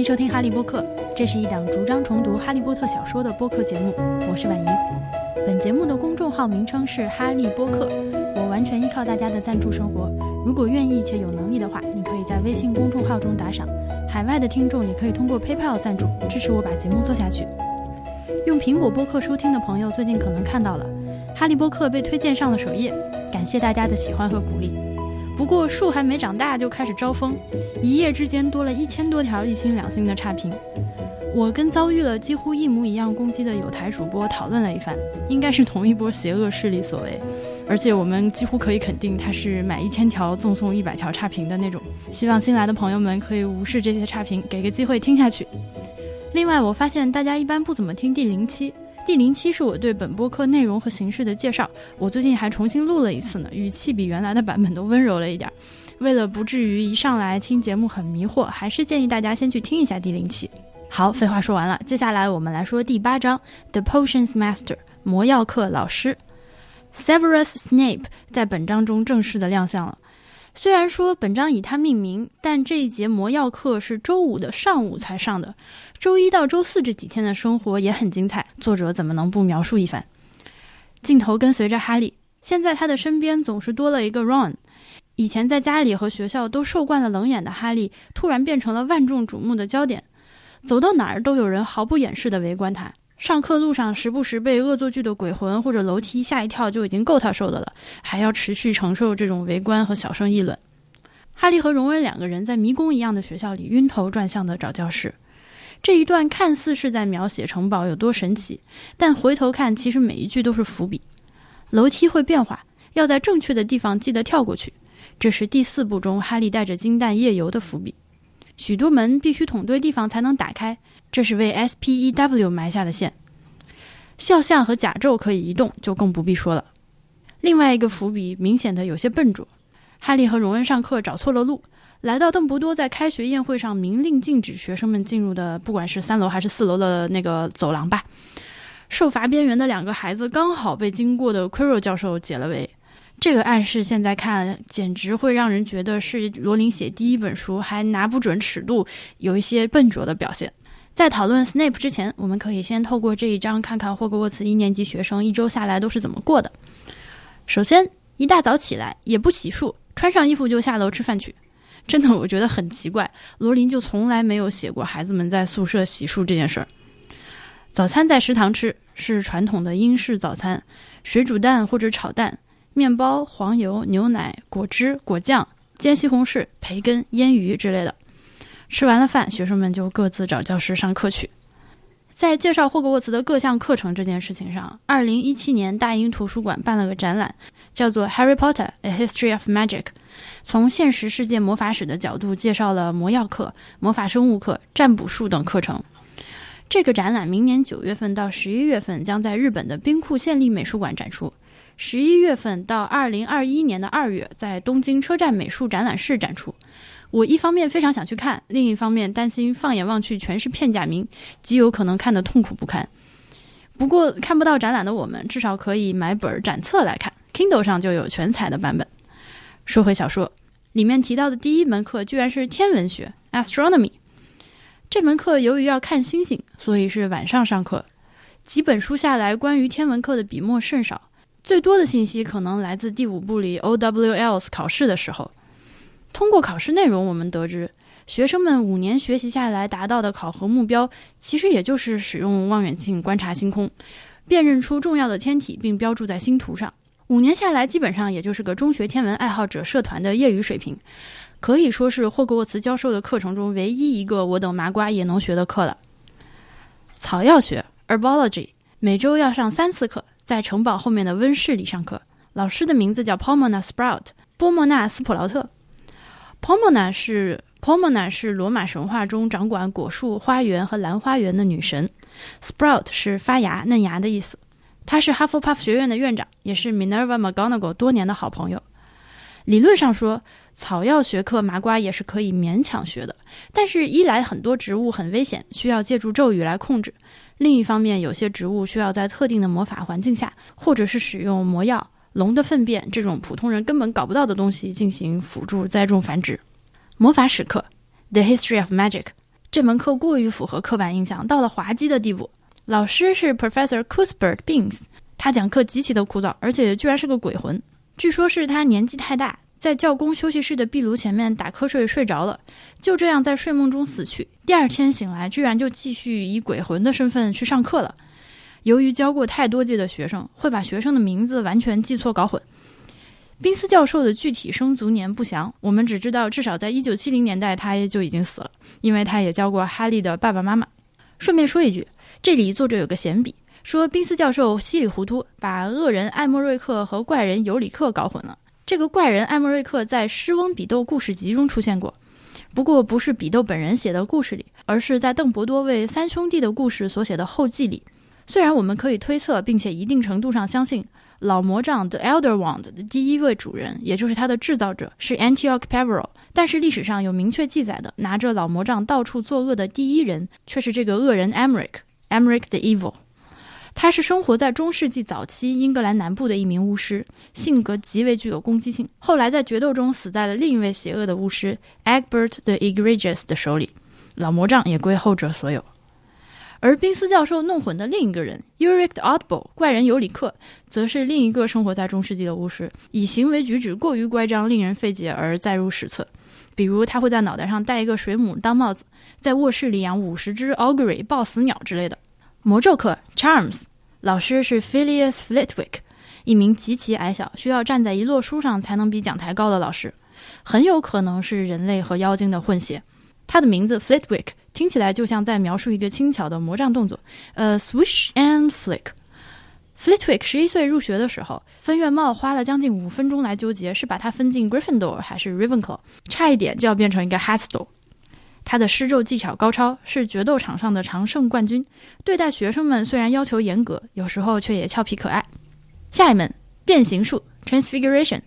欢迎收听《哈利波特》，这是一档主张重读《哈利波特》小说的播客节目，我是婉莹。本节目的公众号名称是“哈利波特”，我完全依靠大家的赞助生活。如果愿意且有能力的话，你可以在微信公众号中打赏；海外的听众也可以通过 PayPal 赞助，支持我把节目做下去。用苹果播客收听的朋友最近可能看到了，《哈利波特》被推荐上了首页，感谢大家的喜欢和鼓励。不过树还没长大就开始招风，一夜之间多了一千多条一星两星的差评。我跟遭遇了几乎一模一样攻击的有台主播讨论了一番，应该是同一波邪恶势力所为，而且我们几乎可以肯定他是买一千条赠送一百条差评的那种。希望新来的朋友们可以无视这些差评，给个机会听下去。另外，我发现大家一般不怎么听第零期。第零期是我对本播客内容和形式的介绍，我最近还重新录了一次呢，语气比原来的版本都温柔了一点。为了不至于一上来听节目很迷惑，还是建议大家先去听一下第零期。好，废话说完了，接下来我们来说第八章《The Potions Master》魔药课老师 Severus Snape 在本章中正式的亮相了。虽然说本章以他命名，但这一节魔药课是周五的上午才上的。周一到周四这几天的生活也很精彩，作者怎么能不描述一番？镜头跟随着哈利，现在他的身边总是多了一个 Ron。以前在家里和学校都受惯了冷眼的哈利，突然变成了万众瞩目的焦点，走到哪儿都有人毫不掩饰地围观他。上课路上时不时被恶作剧的鬼魂或者楼梯吓一跳就已经够他受的了，还要持续承受这种围观和小声议论。哈利和荣恩两个人在迷宫一样的学校里晕头转向的找教室。这一段看似是在描写城堡有多神奇，但回头看，其实每一句都是伏笔。楼梯会变化，要在正确的地方记得跳过去，这是第四部中哈利带着金蛋夜游的伏笔。许多门必须捅对地方才能打开。这是为 S P E W 埋下的线，肖像和甲胄可以移动，就更不必说了。另外一个伏笔明显的有些笨拙，哈利和荣恩上课找错了路，来到邓布多在开学宴会上明令禁止学生们进入的，不管是三楼还是四楼的那个走廊吧。受罚边缘的两个孩子刚好被经过的 q u i r r 教授解了围，这个暗示现在看简直会让人觉得是罗琳写第一本书还拿不准尺度，有一些笨拙的表现。在讨论 Snape 之前，我们可以先透过这一章看看霍格沃茨一年级学生一周下来都是怎么过的。首先，一大早起来也不洗漱，穿上衣服就下楼吃饭去。真的，我觉得很奇怪，罗琳就从来没有写过孩子们在宿舍洗漱这件事儿。早餐在食堂吃，是传统的英式早餐：水煮蛋或者炒蛋、面包、黄油、牛奶、果汁、果酱、煎西红柿、培根、腌鱼之类的。吃完了饭，学生们就各自找教室上课去。在介绍霍格沃茨的各项课程这件事情上，二零一七年大英图书馆办了个展览，叫做《Harry Potter: A History of Magic》，从现实世界魔法史的角度介绍了魔药课、魔法生物课、占卜术等课程。这个展览明年九月份到十一月份将在日本的兵库县立美术馆展出，十一月份到二零二一年的二月在东京车站美术展览室展出。我一方面非常想去看，另一方面担心放眼望去全是片假名，极有可能看得痛苦不堪。不过看不到展览的我们，至少可以买本展册来看，Kindle 上就有全彩的版本。说回小说，里面提到的第一门课居然是天文学 （Astronomy）。这门课由于要看星星，所以是晚上上课。几本书下来，关于天文课的笔墨甚少，最多的信息可能来自第五部里 OWLs 考试的时候。通过考试内容，我们得知，学生们五年学习下来达到的考核目标，其实也就是使用望远镜观察星空，辨认出重要的天体，并标注在星图上。五年下来，基本上也就是个中学天文爱好者社团的业余水平，可以说是霍格沃茨教授的课程中唯一一个我等麻瓜也能学的课了。草药学 （Herbology） 每周要上三次课，在城堡后面的温室里上课。老师的名字叫 Pomona Sprout，波莫纳斯普劳特。Pomona 是 Pomona 是罗马神话中掌管果树花园和兰花园的女神，Sprout 是发芽嫩芽的意思。她是哈佛 Puff 学院的院长，也是 Minerva McGonagall 多年的好朋友。理论上说，草药学科麻瓜也是可以勉强学的，但是一来很多植物很危险，需要借助咒语来控制；另一方面，有些植物需要在特定的魔法环境下，或者是使用魔药。龙的粪便这种普通人根本搞不到的东西进行辅助栽种繁殖。魔法史课，《The History of Magic》这门课过于符合刻板印象，到了滑稽的地步。老师是 Professor Cuthbert Beans，他讲课极其的枯燥，而且居然是个鬼魂。据说是他年纪太大，在教工休息室的壁炉前面打瞌睡睡着了，就这样在睡梦中死去。第二天醒来，居然就继续以鬼魂的身份去上课了。由于教过太多届的学生，会把学生的名字完全记错搞混。宾斯教授的具体生卒年不详，我们只知道至少在一九七零年代他也就已经死了，因为他也教过哈利的爸爸妈妈。顺便说一句，这里作者有个闲笔，说宾斯教授稀里糊涂把恶人艾莫瑞克和怪人尤里克搞混了。这个怪人艾莫瑞克在《狮翁比斗故事集》中出现过，不过不是比斗本人写的故事里，而是在邓伯多为三兄弟的故事所写的后记里。虽然我们可以推测，并且一定程度上相信。老魔杖 The Elder Wand 的第一位主人，也就是它的制造者是 Antioch Peveril，但是历史上有明确记载的拿着老魔杖到处作恶的第一人，却是这个恶人 Emeric，Emeric the Evil。他是生活在中世纪早期英格兰南部的一名巫师，性格极为具有攻击性。后来在决斗中死在了另一位邪恶的巫师 Egbert the Egregious 的手里，老魔杖也归后者所有。而宾斯教授弄混的另一个人 Uric the Oddball 怪人尤里克，则是另一个生活在中世纪的巫师，以行为举止过于乖张、令人费解而载入史册。比如，他会在脑袋上戴一个水母当帽子，在卧室里养五十只 Augury 暴死鸟之类的。魔咒课 Charms 老师是 Phileas Flitwick，一名极其矮小、需要站在一摞书上才能比讲台高的老师，很有可能是人类和妖精的混血。他的名字 Flitwick。听起来就像在描述一个轻巧的魔杖动作，呃，swish and flick。Flitwick 十一岁入学的时候，分院帽花了将近五分钟来纠结是把他分进 Gryffindor 还是 Ravenclaw，差一点就要变成一个 h a s t l e 他的施咒技巧高超，是决斗场上的常胜冠军。对待学生们虽然要求严格，有时候却也俏皮可爱。下一门变形术 Transfiguration，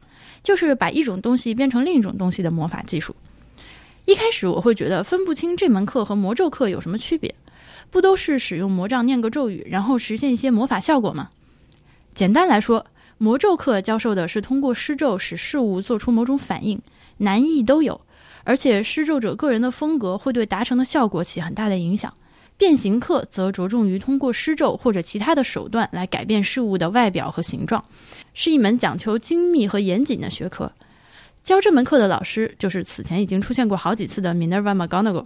就是把一种东西变成另一种东西的魔法技术。一开始我会觉得分不清这门课和魔咒课有什么区别，不都是使用魔杖念个咒语，然后实现一些魔法效果吗？简单来说，魔咒课教授的是通过施咒使事物做出某种反应，难易都有，而且施咒者个人的风格会对达成的效果起很大的影响。变形课则着重于通过施咒或者其他的手段来改变事物的外表和形状，是一门讲求精密和严谨的学科。教这门课的老师就是此前已经出现过好几次的 Minerva McGonagall。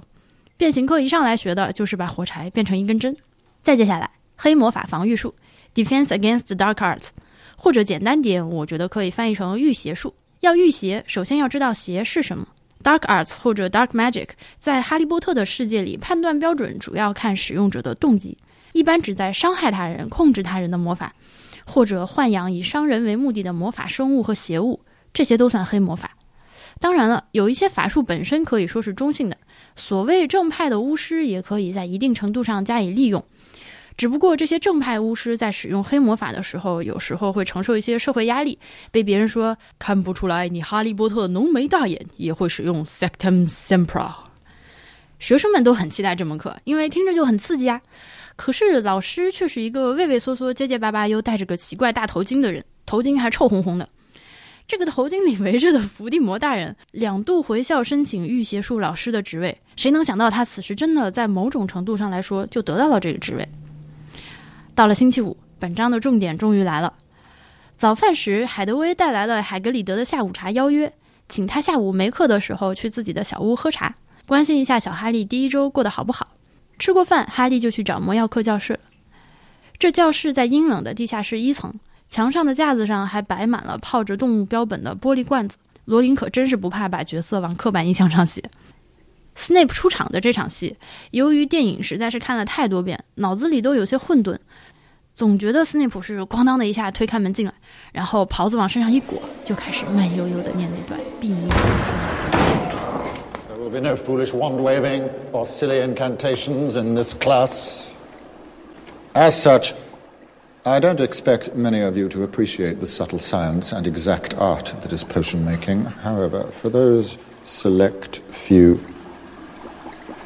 变形课一上来学的就是把火柴变成一根针。再接下来，黑魔法防御术 （Defense Against Dark Arts），或者简单点，我觉得可以翻译成御邪术。要御邪，首先要知道邪是什么。Dark Arts 或者 Dark Magic，在哈利波特的世界里，判断标准主要看使用者的动机，一般指在伤害他人、控制他人的魔法，或者豢养以伤人为目的的魔法生物和邪物。这些都算黑魔法。当然了，有一些法术本身可以说是中性的，所谓正派的巫师也可以在一定程度上加以利用。只不过这些正派巫师在使用黑魔法的时候，有时候会承受一些社会压力，被别人说看不出来你哈利波特浓眉大眼也会使用 Sectum Sempra。学生们都很期待这门课，因为听着就很刺激啊。可是老师却是一个畏畏缩缩、结结巴巴又戴着个奇怪大头巾的人，头巾还臭烘烘的。这个头巾里围着的伏地魔大人两度回校申请御邪术老师的职位，谁能想到他此时真的在某种程度上来说就得到了这个职位？到了星期五，本章的重点终于来了。早饭时，海德薇带来了海格里德的下午茶邀约，请他下午没课的时候去自己的小屋喝茶，关心一下小哈利第一周过得好不好。吃过饭，哈利就去找魔药课教室。这教室在阴冷的地下室一层。墙上的架子上还摆满了泡着动物标本的玻璃罐子。罗琳可真是不怕把角色往刻板印象上写。斯内普出场的这场戏，由于电影实在是看了太多遍，脑子里都有些混沌，总觉得斯内普是咣当的一下推开门进来，然后袍子往身上一裹，就开始慢悠悠的念那段秘密咒语。There will be no foolish wand waving or silly incantations in this class. As such. I don't expect many of you to appreciate the subtle science and exact art that is potion making. However, for those select few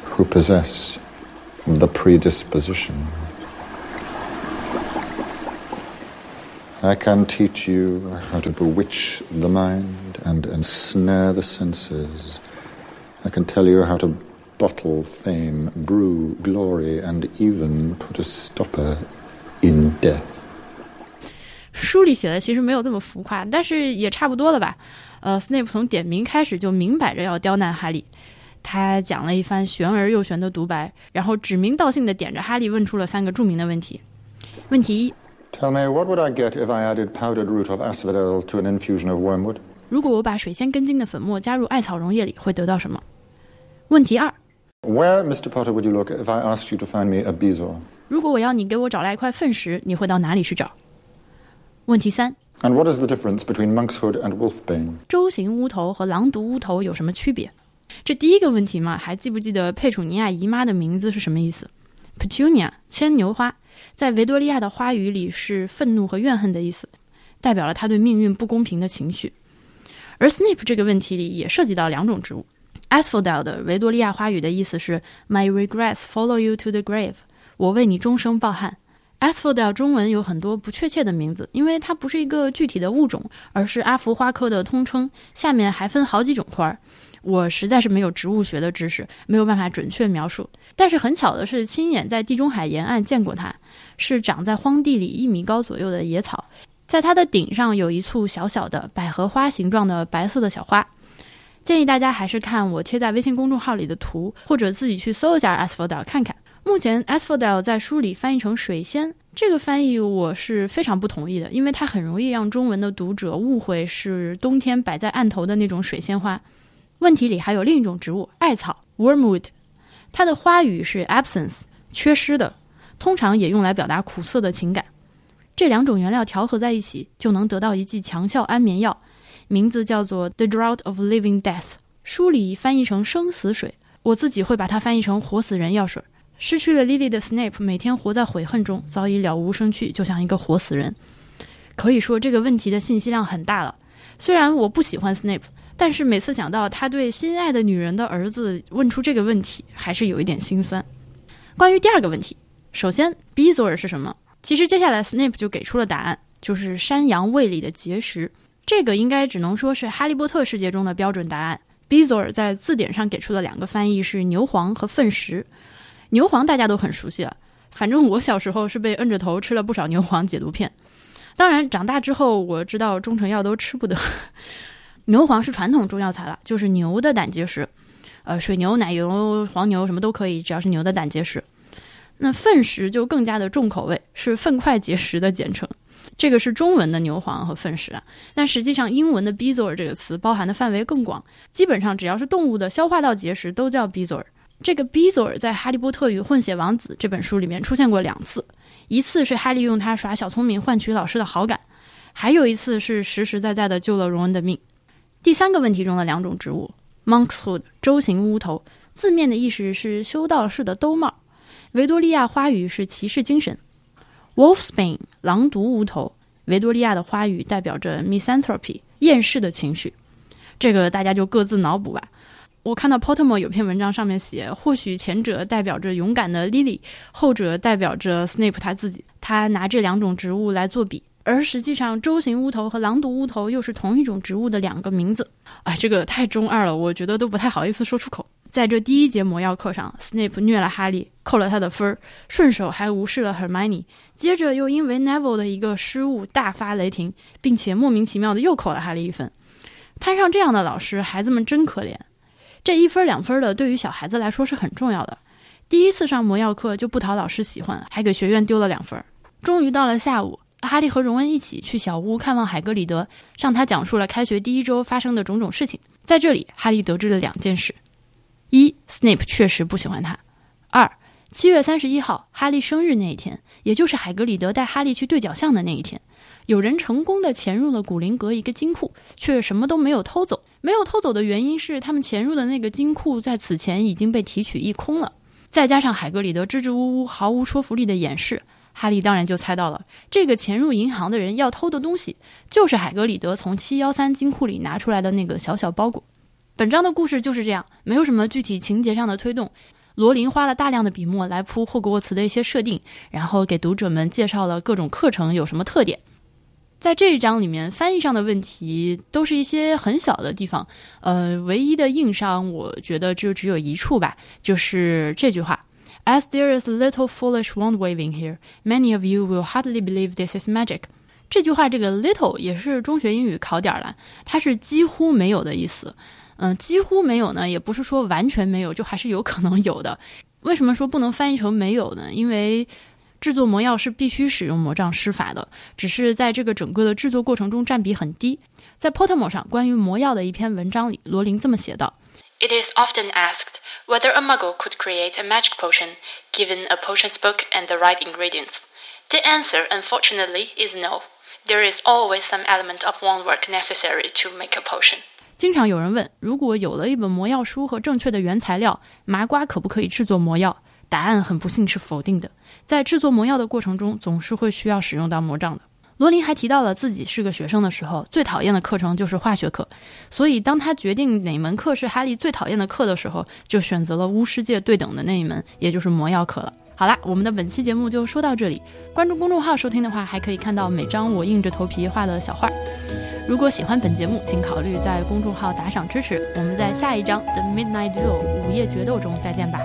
who possess the predisposition, I can teach you how to bewitch the mind and ensnare the senses. I can tell you how to bottle fame, brew glory, and even put a stopper in death. 书里写的其实没有这么浮夸，但是也差不多了吧？呃，Snape 从点名开始就明摆着要刁难哈利，他讲了一番玄而又玄的独白，然后指名道姓的点着哈利问出了三个著名的问题。问题一 Tell me, what would I get if I added powdered root of asphodel to an infusion of wormwood? 如果我把水仙根茎的粉末加入艾草溶液里，会得到什么？问题二 Where, Mr. Potter, would you look if I asked you to find me a bezoar? 如果我要你给我找来一块粪石，你会到哪里去找？问题三 And what is the difference between monkshood and wolfbane? 舟形乌头和狼毒乌头有什么区别？这第一个问题嘛，还记不记得佩楚尼亚姨妈的名字是什么意思？Petunia，牵牛花，在维多利亚的花语里是愤怒和怨恨的意思，代表了他对命运不公平的情绪。而 Snape 这个问题里也涉及到两种植物。Asphodel 的维多利亚花语的意思是 My regrets follow you to the grave，我为你终生抱憾。Asphodel 中文有很多不确切的名字，因为它不是一个具体的物种，而是阿福花科的通称。下面还分好几种花儿，我实在是没有植物学的知识，没有办法准确描述。但是很巧的是，亲眼在地中海沿岸见过它，是长在荒地里一米高左右的野草，在它的顶上有一簇小小的百合花形状的白色的小花。建议大家还是看我贴在微信公众号里的图，或者自己去搜一下 Asphodel 看看。目前 Asphodel 在书里翻译成水仙，这个翻译我是非常不同意的，因为它很容易让中文的读者误会是冬天摆在案头的那种水仙花。问题里还有另一种植物艾草 Wormwood，它的花语是 absence，缺失的，通常也用来表达苦涩的情感。这两种原料调和在一起，就能得到一剂强效安眠药，名字叫做 The Drought of Living Death，书里翻译成生死水，我自己会把它翻译成活死人药水。失去了 Lily 的 Snape 每天活在悔恨中，早已了无生趣，就像一个活死人。可以说这个问题的信息量很大了。虽然我不喜欢 Snape，但是每次想到他对心爱的女人的儿子问出这个问题，还是有一点心酸。关于第二个问题，首先 Bezoar 是什么？其实接下来 Snape 就给出了答案，就是山羊胃里的结石。这个应该只能说是哈利波特世界中的标准答案。Bezoar 在字典上给出的两个翻译是牛黄和粪石。牛黄大家都很熟悉了，反正我小时候是被摁着头吃了不少牛黄解毒片。当然，长大之后我知道中成药都吃不得。牛黄是传统中药材了，就是牛的胆结石，呃，水牛、奶油、黄牛什么都可以，只要是牛的胆结石。那粪石就更加的重口味，是粪块结石的简称。这个是中文的牛黄和粪石啊，但实际上英文的 bezoar 这个词包含的范围更广，基本上只要是动物的消化道结石都叫 bezoar。这个 Bezoar 在《哈利波特与混血王子》这本书里面出现过两次，一次是哈利用它耍小聪明换取老师的好感，还有一次是实实在在的救了荣恩的命。第三个问题中的两种植物 Monkshood 舟形乌头，字面的意思是修道士的兜帽，维多利亚花语是骑士精神。Wolfsbane 狼毒乌头，维多利亚的花语代表着 misanthropy 厌世的情绪，这个大家就各自脑补吧。我看到 Pottermore 有篇文章上面写，或许前者代表着勇敢的 Lily，后者代表着 Snape 他自己。他拿这两种植物来做比，而实际上舟形乌头和狼毒乌头又是同一种植物的两个名字。哎，这个太中二了，我觉得都不太好意思说出口。在这第一节魔药课上，Snape 虐了哈利，扣了他的分儿，顺手还无视了 Hermione，接着又因为 Neville 的一个失误大发雷霆，并且莫名其妙的又扣了哈利一分。摊上这样的老师，孩子们真可怜。这一分两分的，对于小孩子来说是很重要的。第一次上魔药课就不讨老师喜欢，还给学院丢了两分。终于到了下午，哈利和荣恩一起去小屋看望海格里德，向他讲述了开学第一周发生的种种事情。在这里，哈利得知了两件事：一，Snape 确实不喜欢他；二，七月三十一号，哈利生日那一天，也就是海格里德带哈利去对角巷的那一天。有人成功的潜入了古灵阁一个金库，却什么都没有偷走。没有偷走的原因是，他们潜入的那个金库在此前已经被提取一空了。再加上海格里德支支吾吾、毫无说服力的掩饰，哈利当然就猜到了，这个潜入银行的人要偷的东西，就是海格里德从七幺三金库里拿出来的那个小小包裹。本章的故事就是这样，没有什么具体情节上的推动。罗琳花了大量的笔墨来铺霍格沃茨的一些设定，然后给读者们介绍了各种课程有什么特点。在这一章里面，翻译上的问题都是一些很小的地方，呃，唯一的硬伤，我觉得就只有一处吧，就是这句话：“As there is little foolish wand waving here, many of you will hardly believe this is magic。”这句话这个 little 也是中学英语考点了，它是几乎没有的意思。嗯，几乎没有呢，也不是说完全没有，就还是有可能有的。为什么说不能翻译成没有呢？因为制作魔药是必须使用魔杖施法的，只是在这个整个的制作过程中占比很低。在 Pottermore 上关于魔药的一篇文章里，罗琳这么写道：“It is often asked whether a Muggle could create a magic potion given a potions book and the right ingredients. The answer, unfortunately, is no. There is always some element of wand work necessary to make a potion.” 经常有人问，如果有了一本魔药书和正确的原材料，麻瓜可不可以制作魔药？答案很不幸是否定的。在制作魔药的过程中，总是会需要使用到魔杖的。罗琳还提到了自己是个学生的时候，最讨厌的课程就是化学课。所以，当他决定哪门课是哈利最讨厌的课的时候，就选择了巫师界对等的那一门，也就是魔药课了。好啦，我们的本期节目就说到这里。关注公众号收听的话，还可以看到每张我硬着头皮画的小画。如果喜欢本节目，请考虑在公众号打赏支持。我们在下一章《The Midnight Duel》午夜决斗中再见吧。